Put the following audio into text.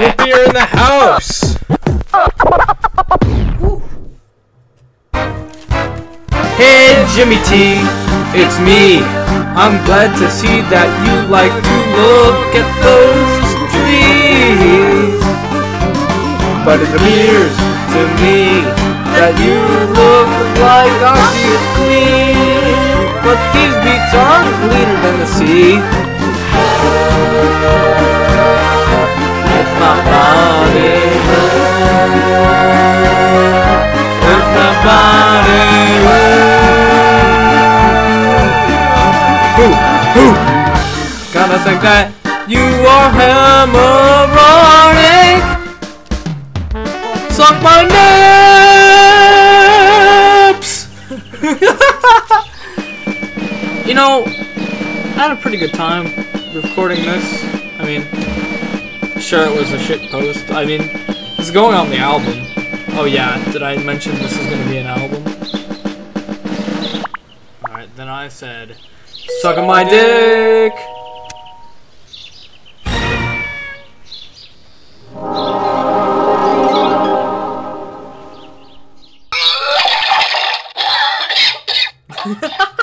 Are in the house. Hey, Jimmy T, it's me. I'm glad to see that you like to look at those trees. But it appears to me that you look like Aussie Queen. But these beats are cleaner than the sea. Who? Gotta think that you are hemorrhoidic. Suck my nips. you know, I had a pretty good time recording this. I mean, sure it was a shit post. I mean, it's going on the album. Oh yeah, did I mention this is gonna be an album? Alright, then I said, Suck on my dick!